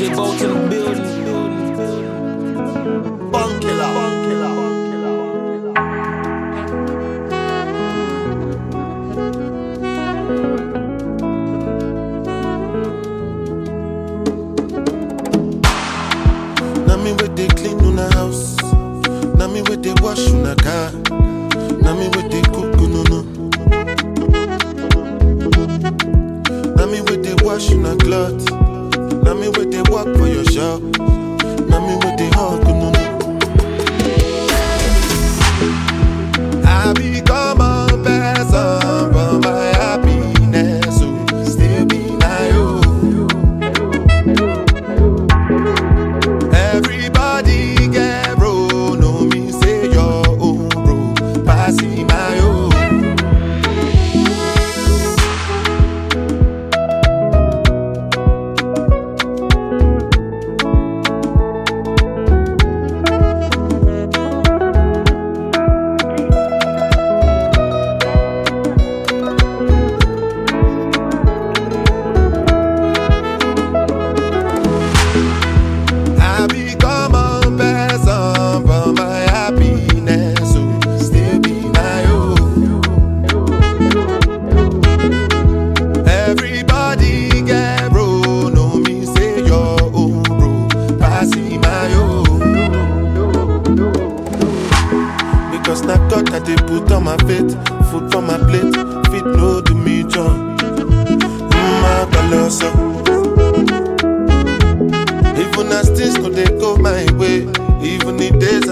DJ Bolt in the building. Bunk. Bunk me they clean on the house. Now me they wash on the car. Now me with they cook no no. Now me with they wash on the cloth. Now me with they work for your shop. Now me with they hug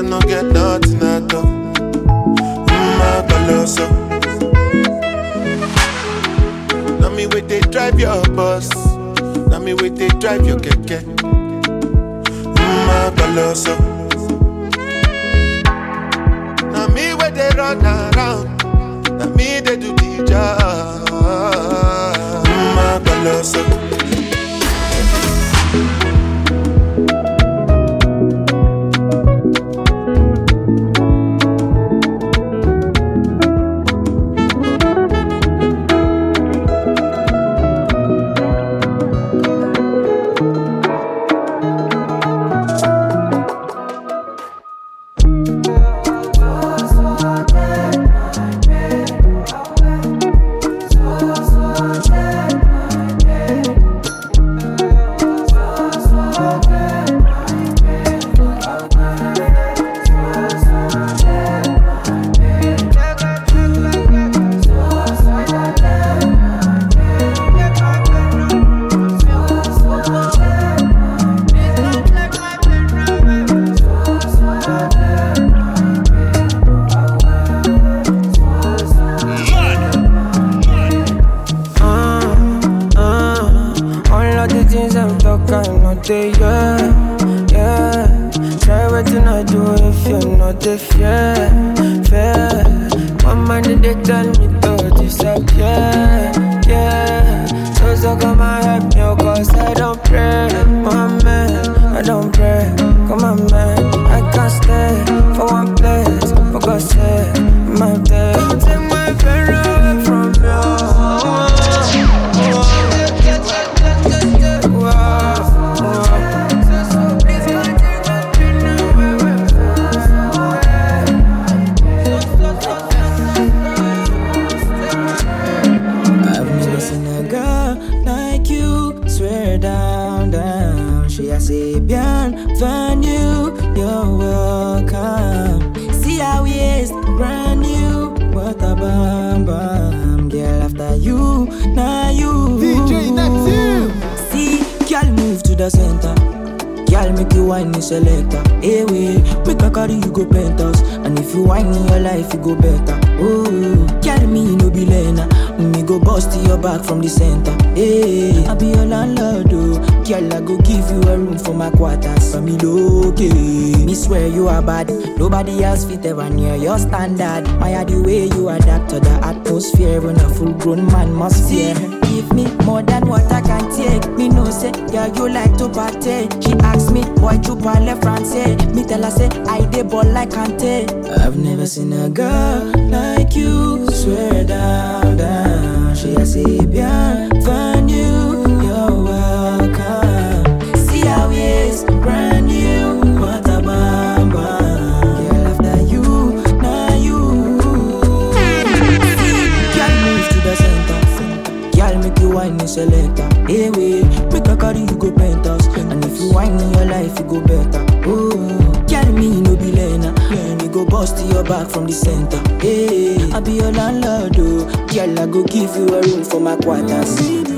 no get nothing at all. Now me wait they drive your bus, now me wait they drive your keke. Mm, I colossal. Now me wait they run around, now me they do the job. Mm, I the center. Hey, I be your landlord, oh. Girl, I go give you a room for my quarters. For me, okay. Me swear you are bad. Nobody else fit ever near your standard. My the way you adapt to the atmosphere when a full grown man must fear. Give me more than what I can take. Me know say, yeah, you like to party. She ask me, why you parle français? Me tell her say, I dey ball like Kante. I've never seen a girl like you. Swear down, down. She a say, bienvenue, you're welcome. See how he is, brand new, what a bamba. Girl, after you, now you. Girl, move to the center. Girl, make you wine in selector. Hey, wait, make a carry you go penthouse. And if you wine in your life, you go better. Oh, girl, me no be learner. Learn, you go bust your back from the center. Hey, I be your landlord, oh. Girl, I go give you a room for my quarters.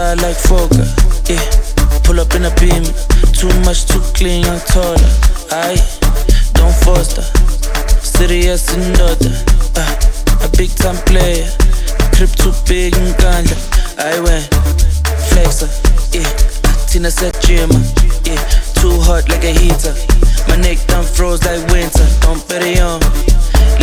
side like Fogger. Yeah, pull up in a beam. Too much, too clean, I'm taller. I don't foster. Serious and other. Uh, a big time player. Crip too big and ganja. I went flexer. Yeah, Tina said gym. Yeah, too hot like a heater. My neck done froze like winter. Don't bet it on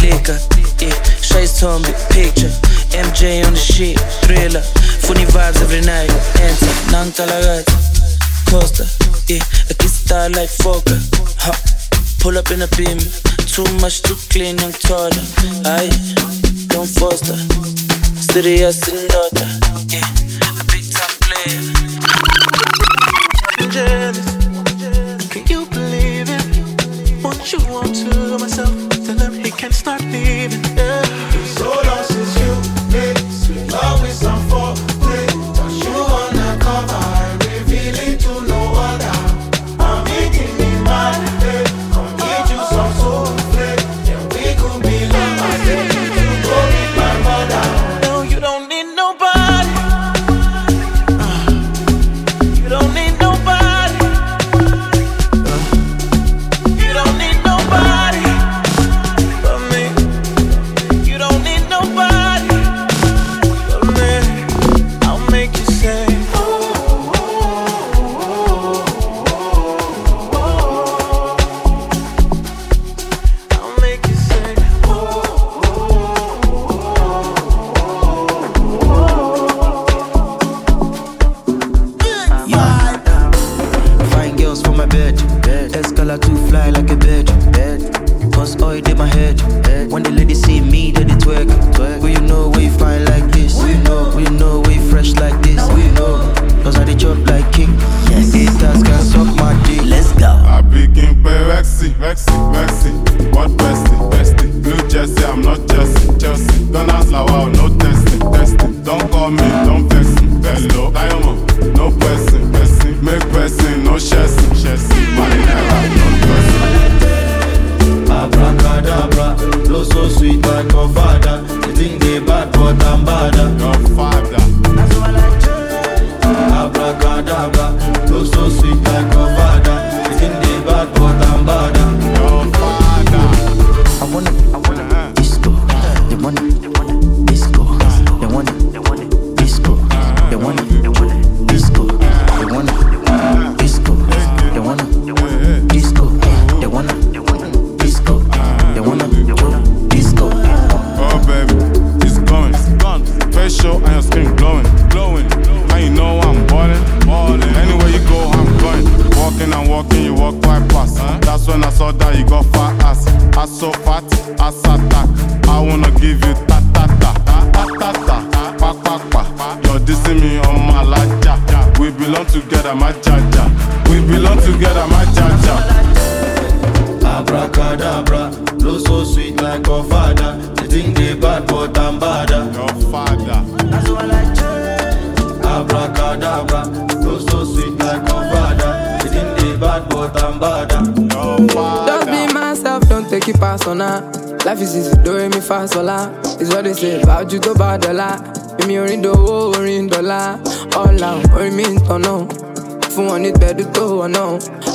liquor. Yeah, Shay's told me picture. MJ on the shit, thriller, funny vibes every night. Enter, nang talagat, costa, yeah, a kiss star like Fokker. Ha, pull up in a beam, too much too clean and taller. I don't foster, serious in order, yeah, a big time player. I'm jealous, can you believe it? Won't you want to myself? Tell him he can't start.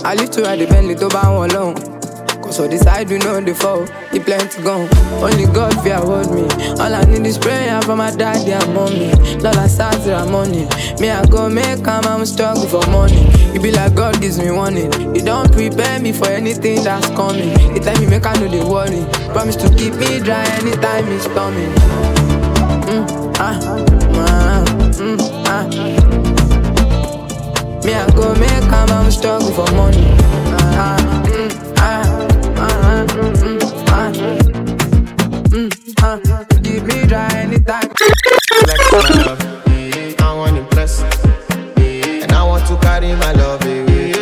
I live to ride the Bentley tó bá wọn lọ́hùn. Cause for this side we know the fall, the plenty gone. Only God fear hold me. All I need is prayer for my daddy and mommy. Lola Sazira money. Me I go make am, I'm struggle for money. It be like God gives me warning. He don't prepare me for anything that's coming. He tell me make I know the worry. Promise to keep me dry anytime it's storming. Mm, ah, ah, mm, ah. Me I go make struggle for money. Keep me dry anytime. I want impress. And I want to carry my love away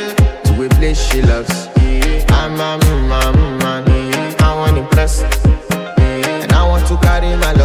to a place she loves. I'm a man. I want to impress. And I want to carry my love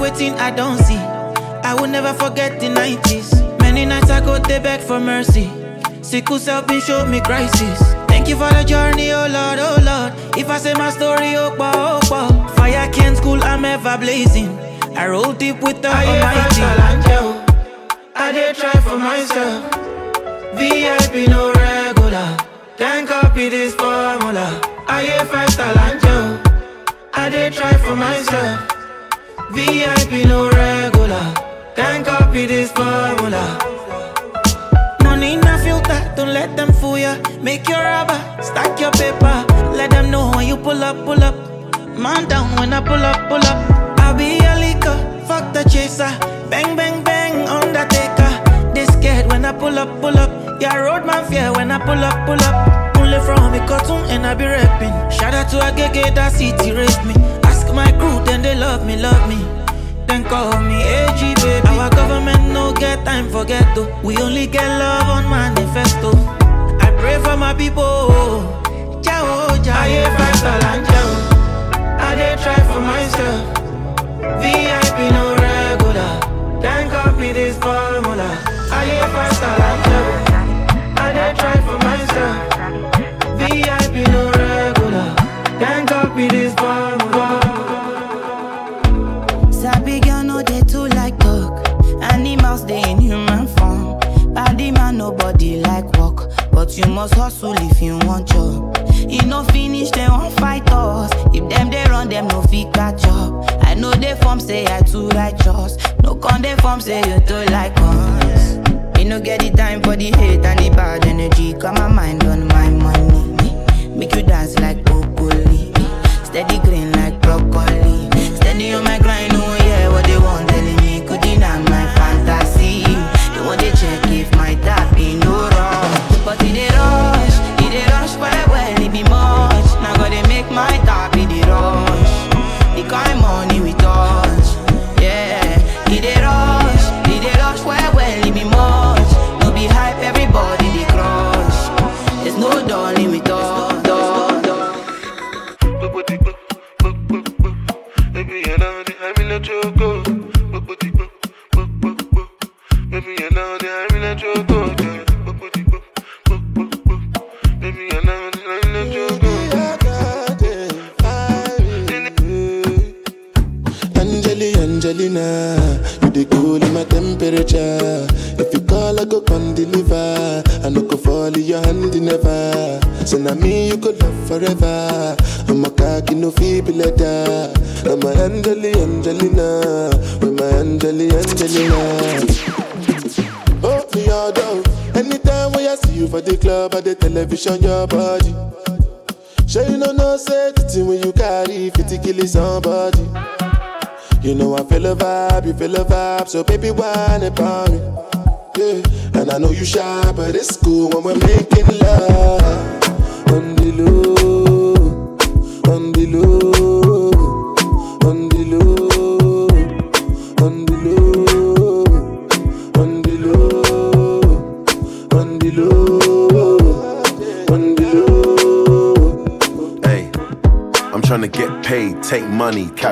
waiting, I don't see. I will never forget the 90s. Many nights I go there beg for mercy. Sickle self been show me crisis. Thank you for the journey, oh Lord, oh Lord. If I say my story, oh, bah, oh, bah. Fire can't school, I'm ever blazing. I roll deep with the Almighty. I did try for myself. VIP no regular. Can't copy this formula. I hear five star angel. I did try for myself. VIP no regular. Can't copy this formula. Money a filter, don't let them fool ya. Make your rubber, stack your paper. Let them know when you pull up, pull up. Man down when I pull up, pull up. I'll be a leaker, fuck the chaser. Bang, bang, bang, undertaker. They scared when I pull up, pull up. Yeah, road man fear when I pull up, pull up. Only from me cartoon and I be rapping. Shout out to a gege that city raised me. Ask my crew, then they love me, love me. Then call me AG baby. Our government no get time for ghetto. We only get love on manifesto. I pray for my people. Ciao, ciao. I five star and. I did try for myself. VIP no you must hustle if you want job. E no finish dem wan fight us. If them they run them no fit catch up. I know they form say I too righteous. No con dey form say you too like us. Me no get the time for the hate and the bad energy. Got my mind shy, but it's cool when we're making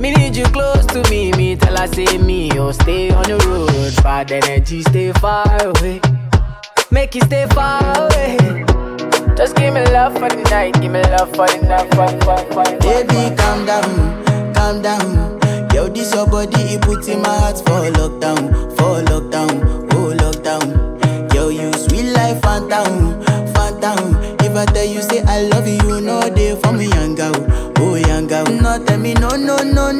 Me need you close to me. Me tell her say me, oh stay on the road. Bad energy, stay far away. Make you stay far away. Just give me love for the night, give me love for the night. Baby, calm down, calm down. Yo, this your body, it puts in my heart for lockdown, for lockdown, oh lockdown. Yo, you sweet life, phantom, phantom. If I tell you say I love you, you know they for me, me no, no, no,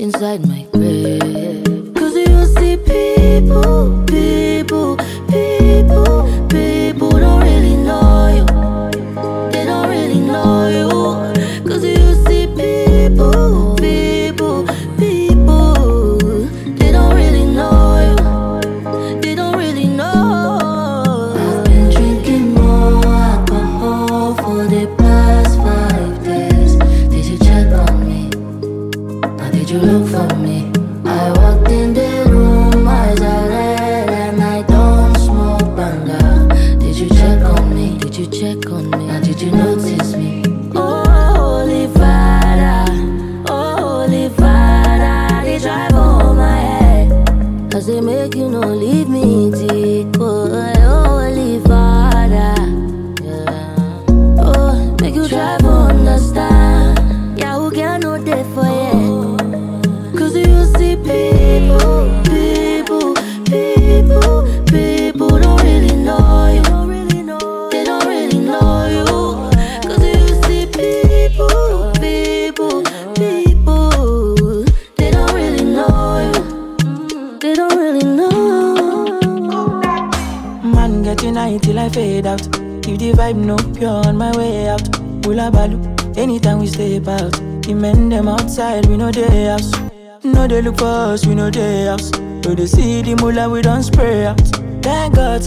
Inside my grave.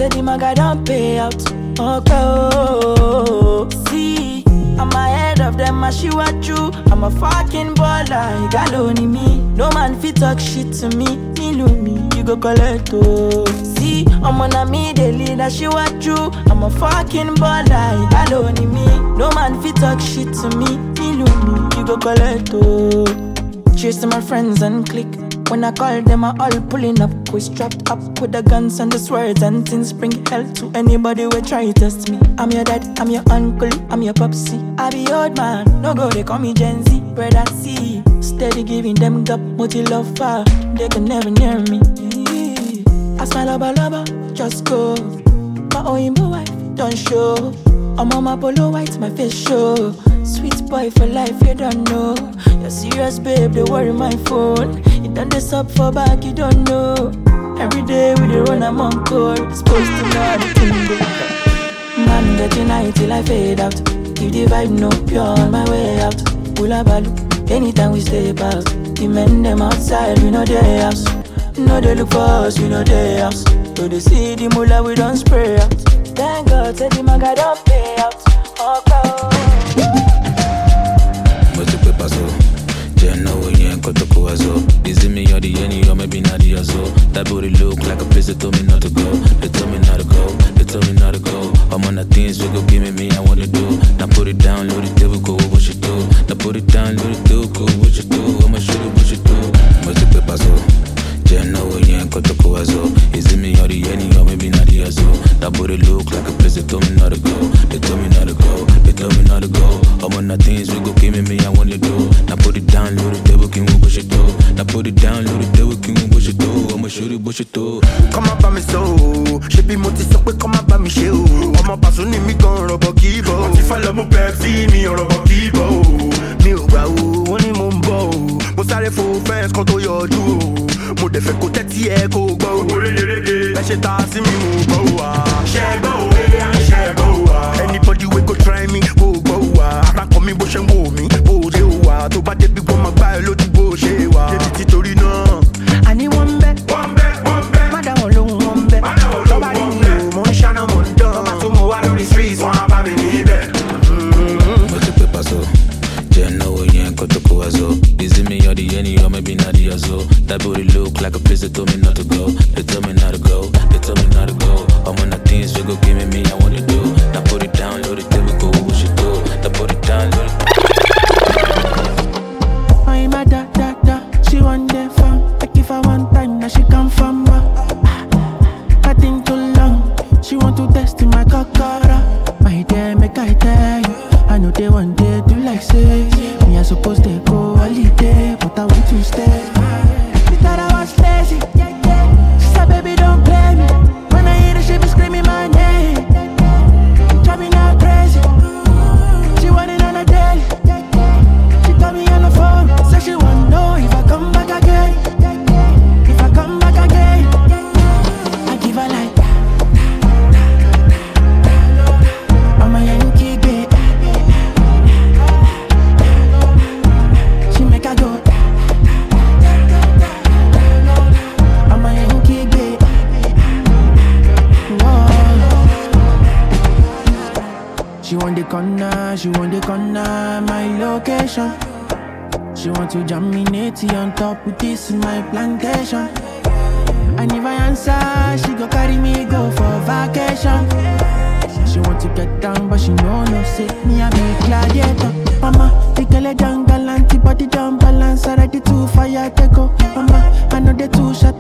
Say the maga don't pay out. Okay, oh, see, I'm ahead of them, I she what you. I'm a fucking baller, you got me. No man fit talk shit to me, me know me, you go collect oh. See, I'm on a me, the leader, she what you. I'm a fucking baller, you got me. No man fit talk shit to me, me know me, you go collect oh. To my friends and click. When I call them, I all pulling up. We strapped up with the guns and the swords and things. Bring hell to anybody who try to test me. I'm your dad, I'm your uncle, I'm your popsy. I be old man, no go, they call me Gen Z. Brother C, steady giving them gap, multi love. They can never near me. I smile lover, lover, just go. My oh, own wife, don't show. I'm on my polo white, my face show. Sweet boy for life, you don't know. You're serious, babe, they worry my phone. Done this up for back, you don't know. Every day we dey run, on call. Supposed to know the go. Man, get united till I fade out. If the vibe no pure on my way out. Hula balu, anytime we stay out. The men them outside, we know their house. No, they look for us, we know their house. So they see the mula, we don't spray out. Thank God, say the maga don't pay out. Mo wa zọ. Is it me or the any or maybe not the other? That booty look like a place they told me not to go. They told me not to go, they told me not to go. I'm on the things we go give me me, I wanna do. Now put it down, load it, devil go, what you do? Now put it down, load it, do, go, what you do? I'ma shoot it, what you do? Mo ti kó tó kó wa zọ. Is it me or the any or maybe not the other? That booty look like a place they told me not to go. They told me not to go, they told me not to go. On the things we go give me me, I wanna do. Now put it down, load it, devil king, what you do? Now put it down, load it, devil king, what you do? I'ma shoot it, what you do? kọ́ má bá mi sọ o ṣé bí mo ti sọ pé kọ́ má bá mi ṣe o ọmọ pàṣẹ ní mi gan rọ̀bọ̀ kì í bọ̀ o. mo ti fẹ́ lọ mú pepsi mi rọ̀bọ̀ kì í bọ̀ o. mi ò gbà o wọ́n ní mo ń bọ̀ o mo sáré fo fẹ́ǹsì kan tó yọjú o. Mo dẹ̀ fẹ́ kó tẹ́tí ẹ kó gbọ́ o. owó rédèrèdè ẹ ṣe ta sí mi mo gbọ́ o they too shut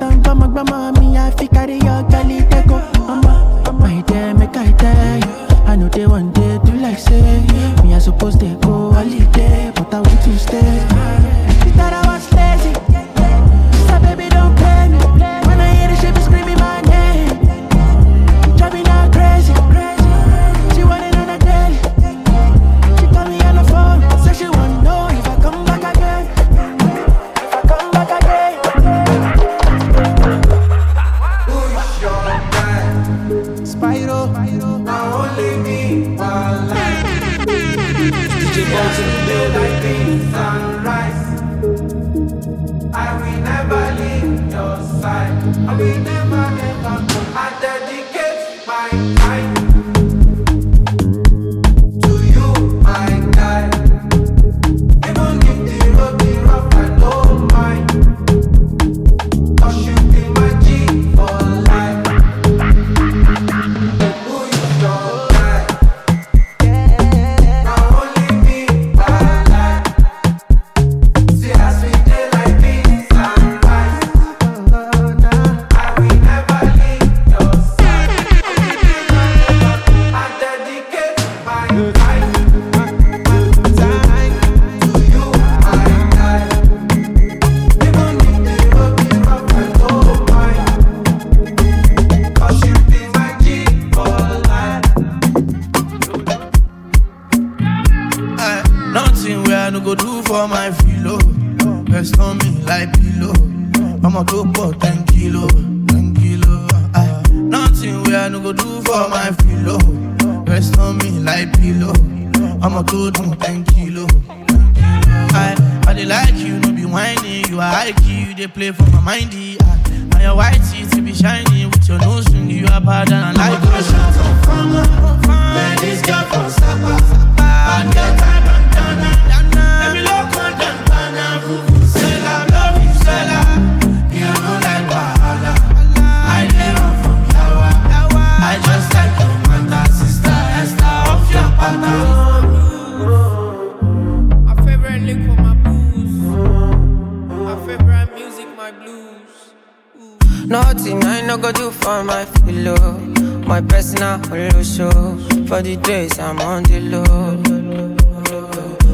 do 10 kilo. I, I dey like you, no be whining. You are high key, you dey play for my mindy. Ah, and your white teeth to be shiny with your nose ring. You are bad and I like this girl from Sapa, Sapa. Bad girl type bandana, bandana. Let Nothing I no go do for my pillow. My personal holo show. For the days I'm on the low.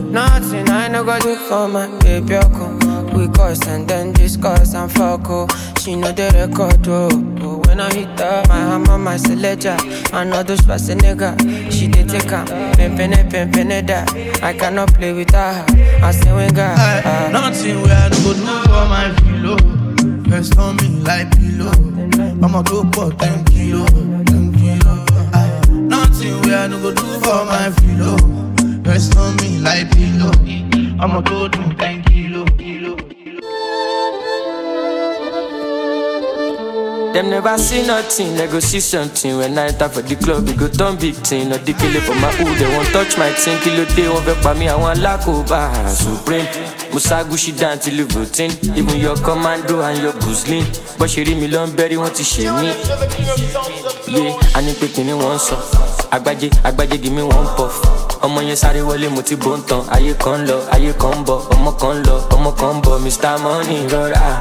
Nothing I no go do for my baby. Oko. We cuss and then discuss and fuck. Oh. She know the record. Oh. When I hit her, my hammer, my selector. I know those pass a nigga. She did take her. Pimpin' pimpin' that. I cannot play with her. I say when God. Nothing I no go do for my filo. Rest on me like pillow. I'ma go for 10 kilo, 10 kilo. Eh, Nothing where I no go do for my filo. Rest on me like pillow. I'ma go do 10 Them never see nothing, they go see something. When I enter for the club, we go turn big thing. Not the killer for my hood, they won't touch my thing. Kilo day, won't vex by me, I want lakoba. Supreme, Musa Gushi down till you voting. Even your commando and your Guzlin. But she read me long berry, want to shame me. Yeah, I need picking in one song. Agbaje, agbaje, give me one puff. ọmọ yẹn sáré wọlé mo ti bó ń tan ayé kan lọ ayé kan bọ ọmọ kan lọ ọmọ kan bọ mr money rọra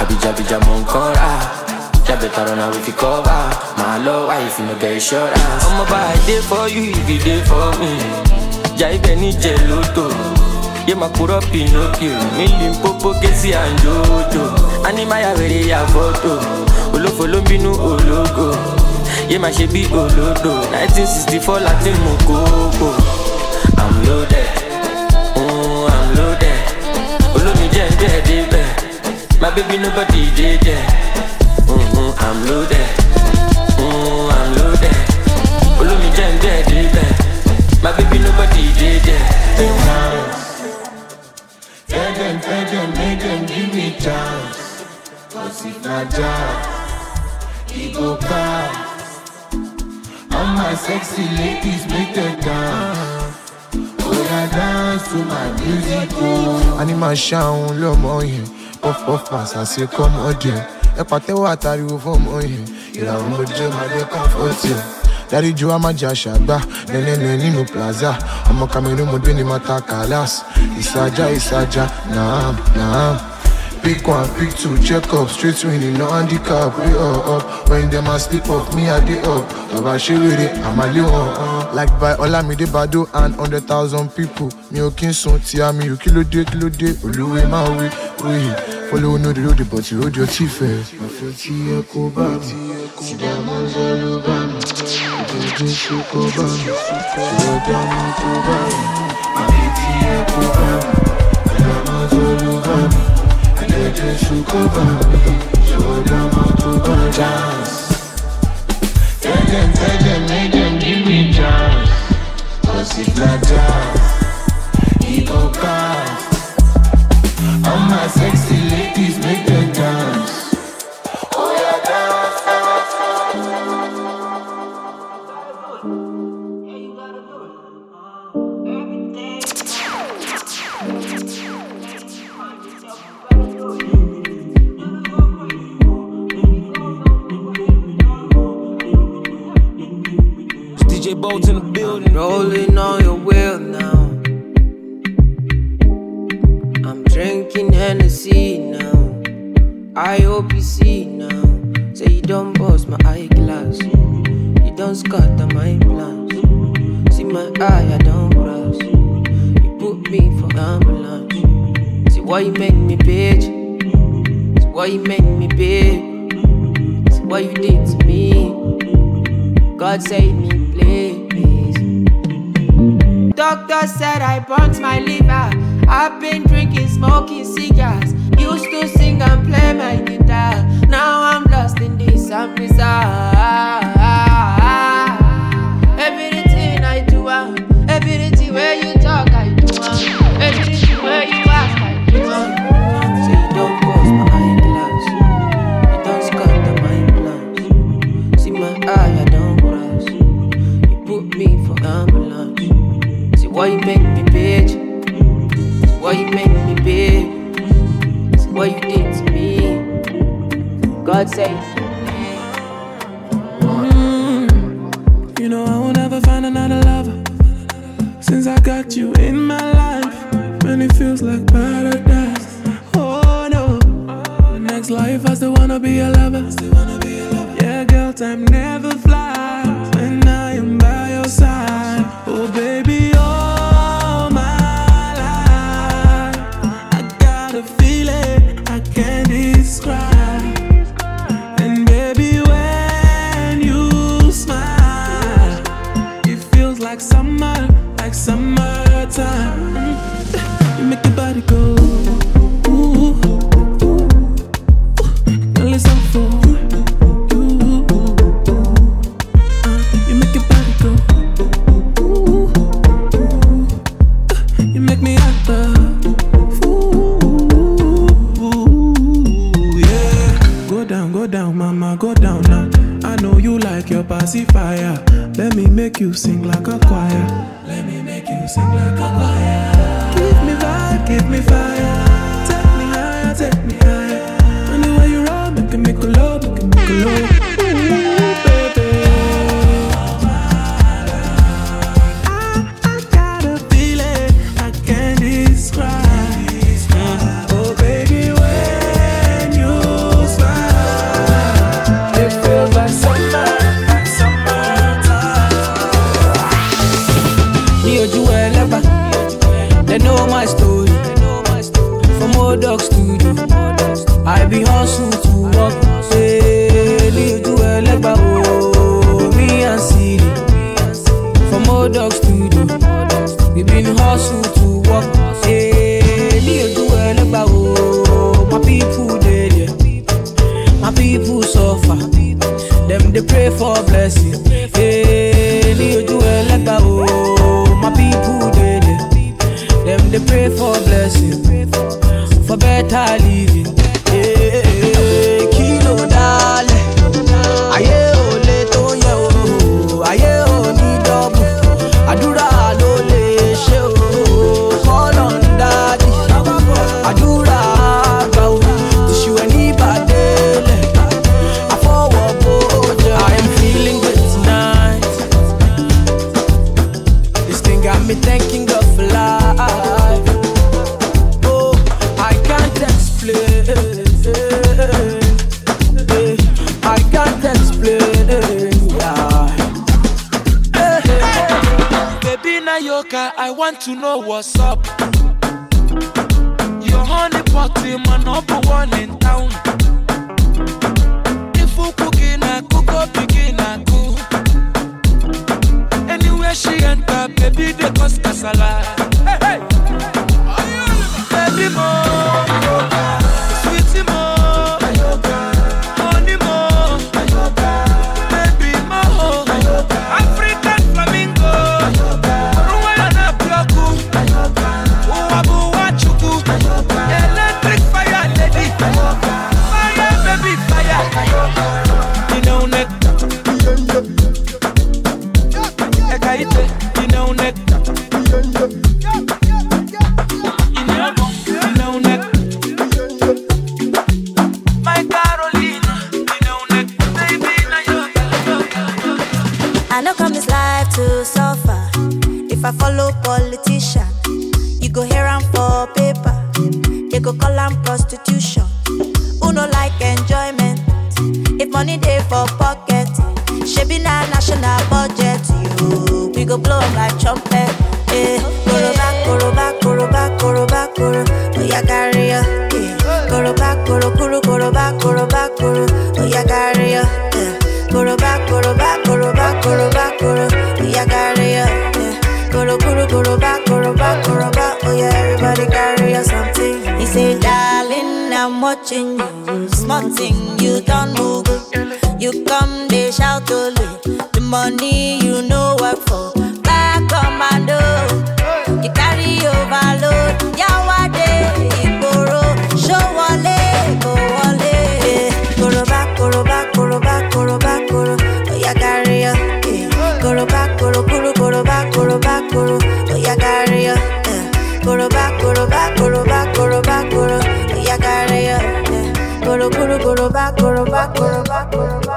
àbíjàbíjà mọ nǹkan rà jábẹ tọrọ náà we fi cover. Màá lọ wáyé fi no get insurance. ọmọ bá i dey for you if you dey for me. Jà ibẹ̀ níjẹ̀ lóto yé máa kúrọ́ pinocchio mílí pópó késì àǹjọ́jọ́ ánímáyà wèrè yà fọ́tò. Olófo ló ń bínú ológo. Yé máa ṣe bí olódò. Nineteen sixty four láti mú kókó. I'm loaded. Mm, i'm loaded. Olómi jẹ́ ń jẹ́ débẹ̀ my baby nobody dey there mm, I'm loaded. Mm, I'm loaded. Olumi jam dead, dead. My baby nobody did it. They Tell them, tell them, make them give me chance. Cause if not chance, he go pass. All my sexy ladies make them dance. Oh. Animation lọmọ yẹn, puff puff pass, I say come oh, again. ẹ pàtẹ́wọ́ àtàríwò fún ọmọ yẹn ìlànà ojú ìmọ̀lẹ́ kọ́ńfọ́tì dárí ju amájẹ àṣàgbà nẹ́nẹ́nẹ́ nínú plaza ọmọ cameroon mo dé ní mata kalas ìsàjà ìsàjà naam naam. Pick one, pick two, check up, straight winning, no handicap, we all up. When them must sleep up, me a day up. Baba she with it, I'm a leon. Like by Olamide Bado and 100,000 people. Mi ò kí n sùn tí a mi ò kí ló dé kí ló dé, olúwe máa wí. Follow no the road, but you rode your chief. Mafuti Ekobam, Sidamon Zolubam, Ojoji Shukobam, Sidodama Kobam, Mabiti Ekobam, Adama Zolubam, Adeje Shukobam, Sidodama Kobam. Dance. Tell them, tell them, make them give me chance. Cause if not dance, he go. All my sexy ladies make the back, koro. Oh, yeah, carry ya. Koro back, koro back, koro back. Oh, ya. Koro, koro, koro back, koro. Oh, yeah, everybody carry something. He say, darling, I'm watching you. Small thing, you don't move. You come, they shout to. The money, you know what. back, go back, go back, go back.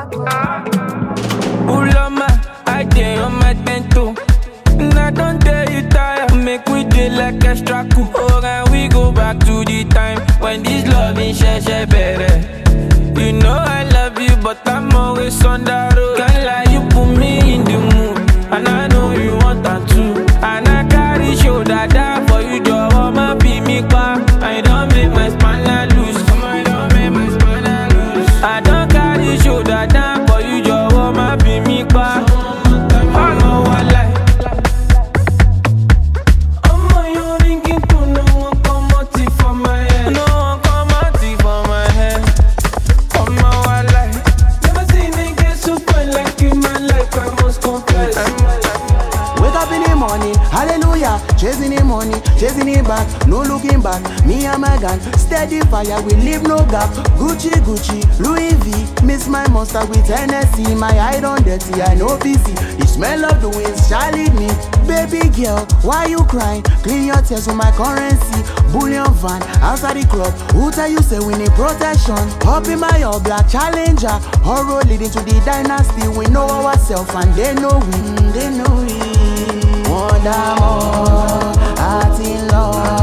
pussy, I know busy. The smell of the winds shall lead me. Baby girl, why you crying? Clean your tears with my currency. Bullion van, outside the club. Who tell you say we need protection? Up in my all black challenger. Horror leading to the dynasty. We know ourselves and they know we, they know we. Wonder more, heart in love.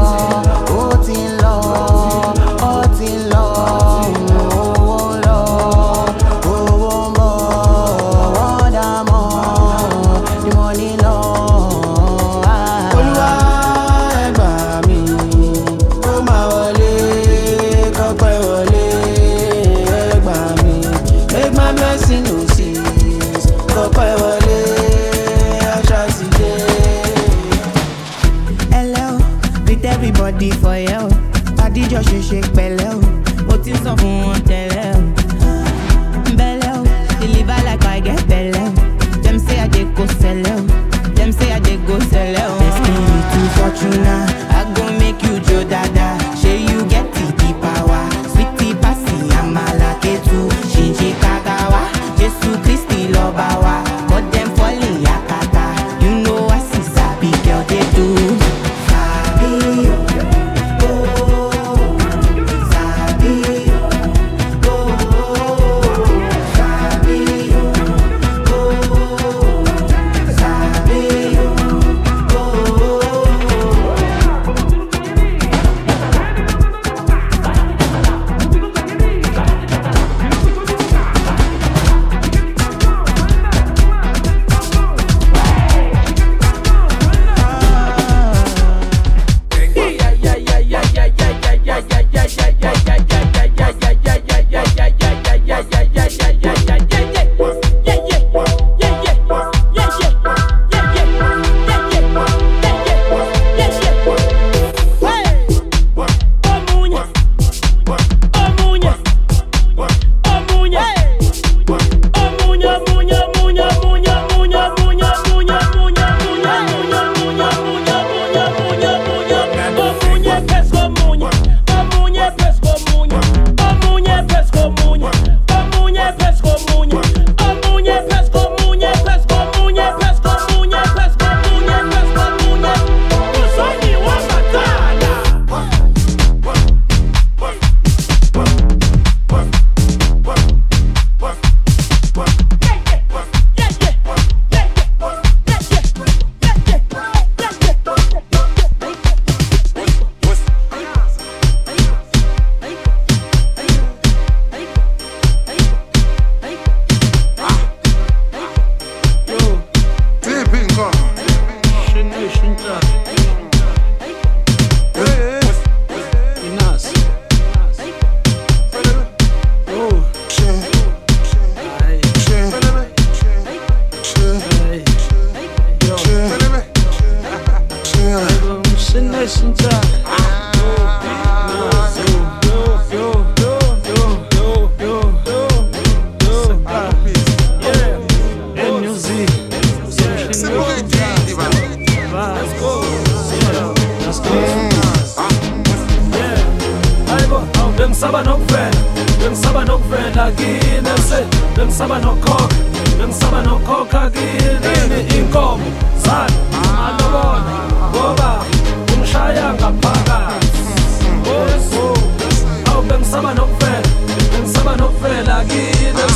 sola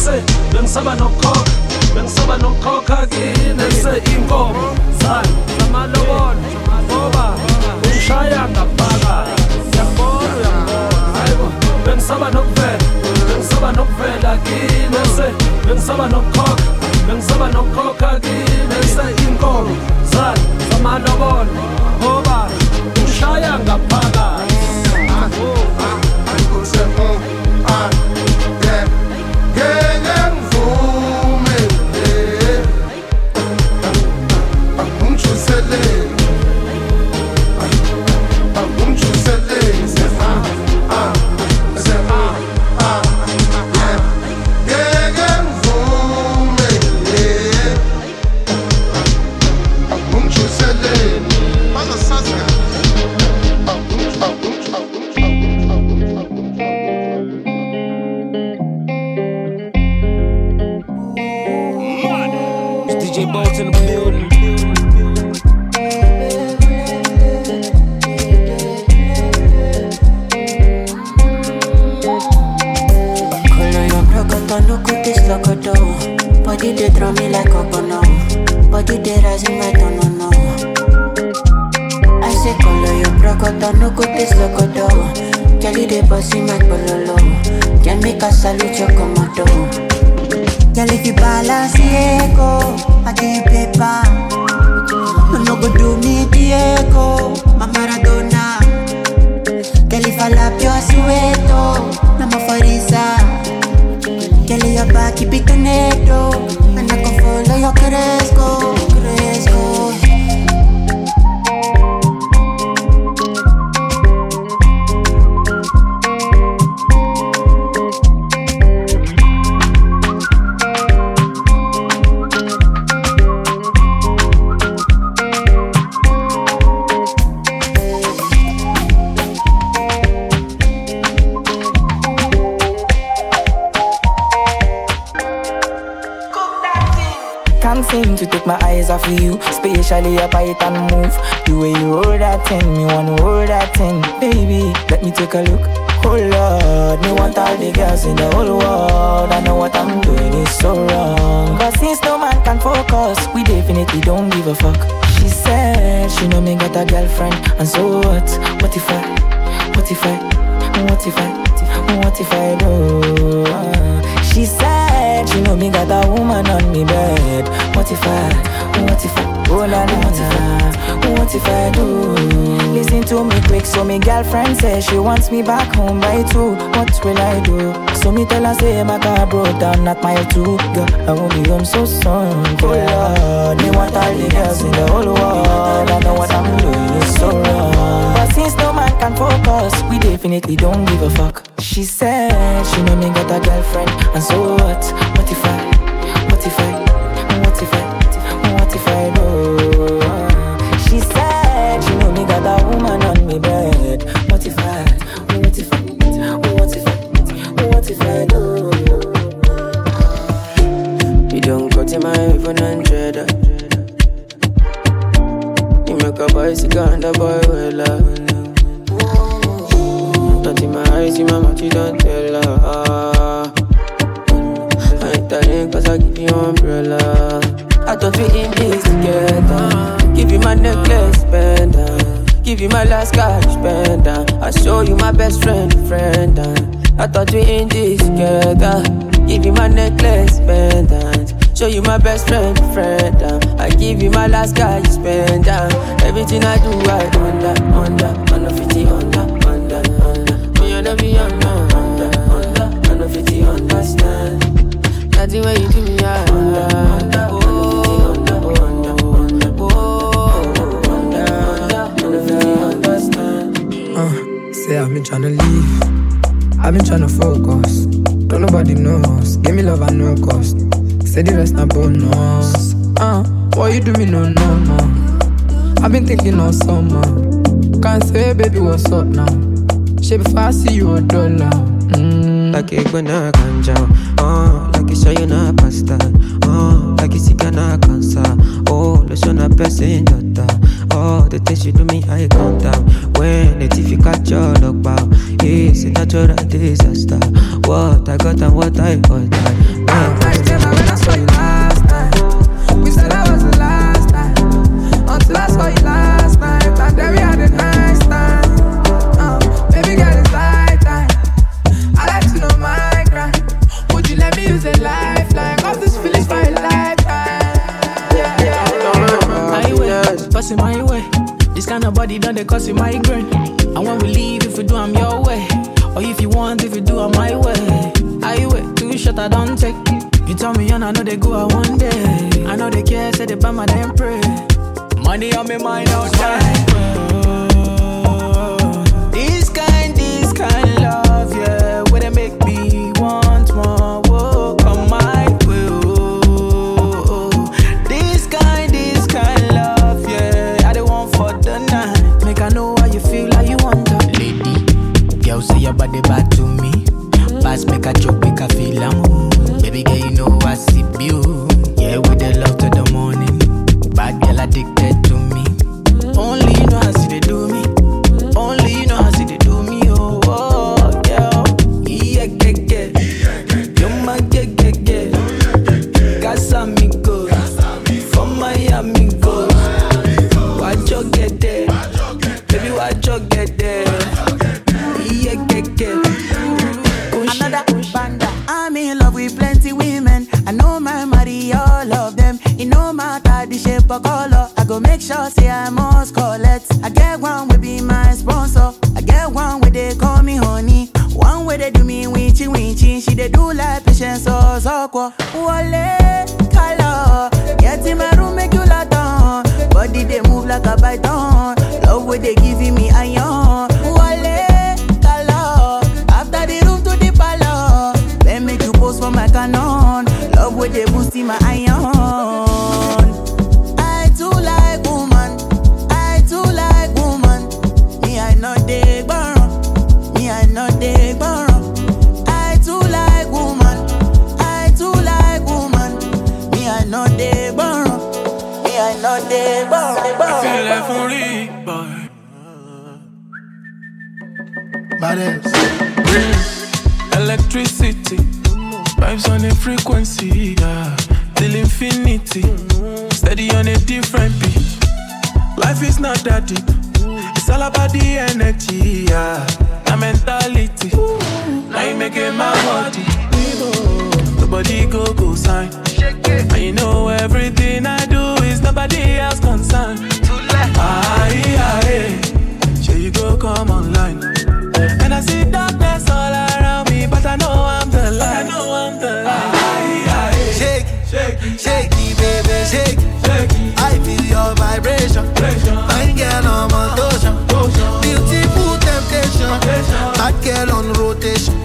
ese bengisaba nokukhokha bengisaba nokukhokha kini. Ese inkomo zalo zamalobolo ngoba ushaya ngabaka siyabona uyambona hayibo. Bengisaba nokuvela bengisaba nokuvela kini. Ese bengisaba nokukhokha bengisaba nokukhokha kini. Ese inkomo zalo zamalobolo ngoba ushaya ngabaka girlfriend, and so what? What if I? What if I? What if I? What if I do? She said she know me got a woman on me bed. What if I? What if I? Oh la la, what if I? What if I do? Listen to me quick, so me girlfriend says she wants me back home by two. What will I do? So me tell her say my car broke down at mile two. Girl, I won't be home so soon. Oh Lord, me want all the girls in the whole world. I know what I'm doing is so wrong. But since no man can focus, we definitely don't give a fuck. She said she know me got a girlfriend, and so what? What if I? What if I? What if I? You make a bicycle and a boy well up. Not in my eyes, in my mouth, you don't tell her. I ain't telling cause I give you umbrella. I thought we in this together. Give you my necklace, pendant. Give you my last cash, pendant. I show you my best friend, friend. I thought we in this together. Give you my necklace, pendant. Show you my best friend, friend. Um. I give you my last cash, spend um. Everything I do, I under, under, under 50, under, under, under. Me and be under, under, under, under 50, understand. That's the way you do me, I under, under, oh, under, under, oh, oh, oh, under, oh, under, under, under 50, uh, I've been tryna leave. I've been tryna focus. Don't nobody knows. Give me love at no cost. Say the rest not bonus. Uh, what you do me no no no. I've been thinking on summer. Can't say baby what's up now. Shit before I see you a dollar. Mm. Like it when I ganja, oh, like it's showing na pasta, oh, like it's na cancer, oh, the son of person daughter, oh, the things you do me I count down. When the TV catch your lock bow, it's a natural disaster. What I got and what I got, I, body done they cause it migraine. And when we leave, if we do, I'm your way. Or if you want, if you do, I'm my way. I wait, two shot I don't take. You tell me, and I know they go out one day. I know they care, say they buy my damn pray. Money on me mind outside. Making my body. Nobody go go sign. And you know everything I do is nobody else concerned. Aye, aye, sure you go come online. And I see darkness all around me, but I know I'm the light. I know I'm the light. Shake, shake, shake, baby, shake. shake. I feel your vibration. Fine girl on motion. Beautiful temptation. Bad girl on rotation.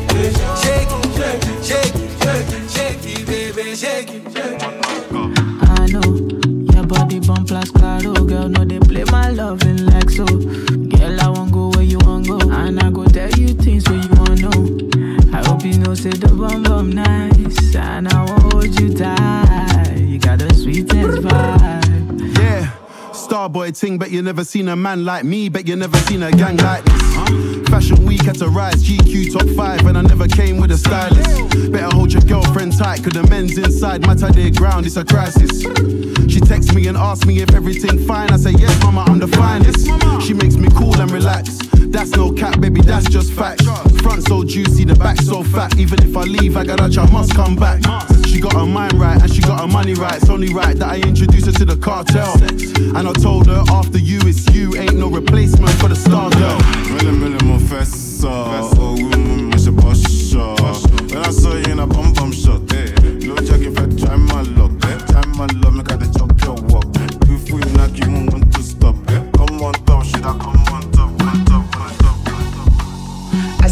Claro, girl. No, they play my loving like so. Girl, I won't go where you want go, and I go tell you things where you want know. I hope you know say the bum bum nice, and I won't hold you tight. You got the sweetest vibe. Starboy ting, but you never seen a man like me, bet you never seen a gang like this. Fashion week had to rise, GQ top five, and I never came with a stylist. Better hold your girlfriend tight, cause the men's inside matter their ground, it's a crisis. She texts me and asks me if everything fine. I say, yes, mama, I'm the finest. She makes me cool and relax. That's no cap, baby, that's just fact. Front so juicy, the back so fat. Even if I leave, I got a I must come back. She got her mind right and she got her money right. It's only right that I introduce her to the cartel. And I told her after you, it's you. Ain't no replacement for the star girl. Really, really. Oh, pas chaud. When I saw you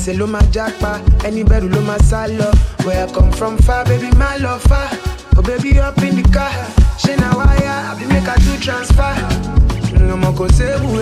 gbèsè ló máa jápa ẹni bẹ̀rù ló máa sá lọ where i come from far baby my lọ far. Oh baby up in the car. Ṣé na wáyà àbí make i do transfer. Ọmọ kò séwu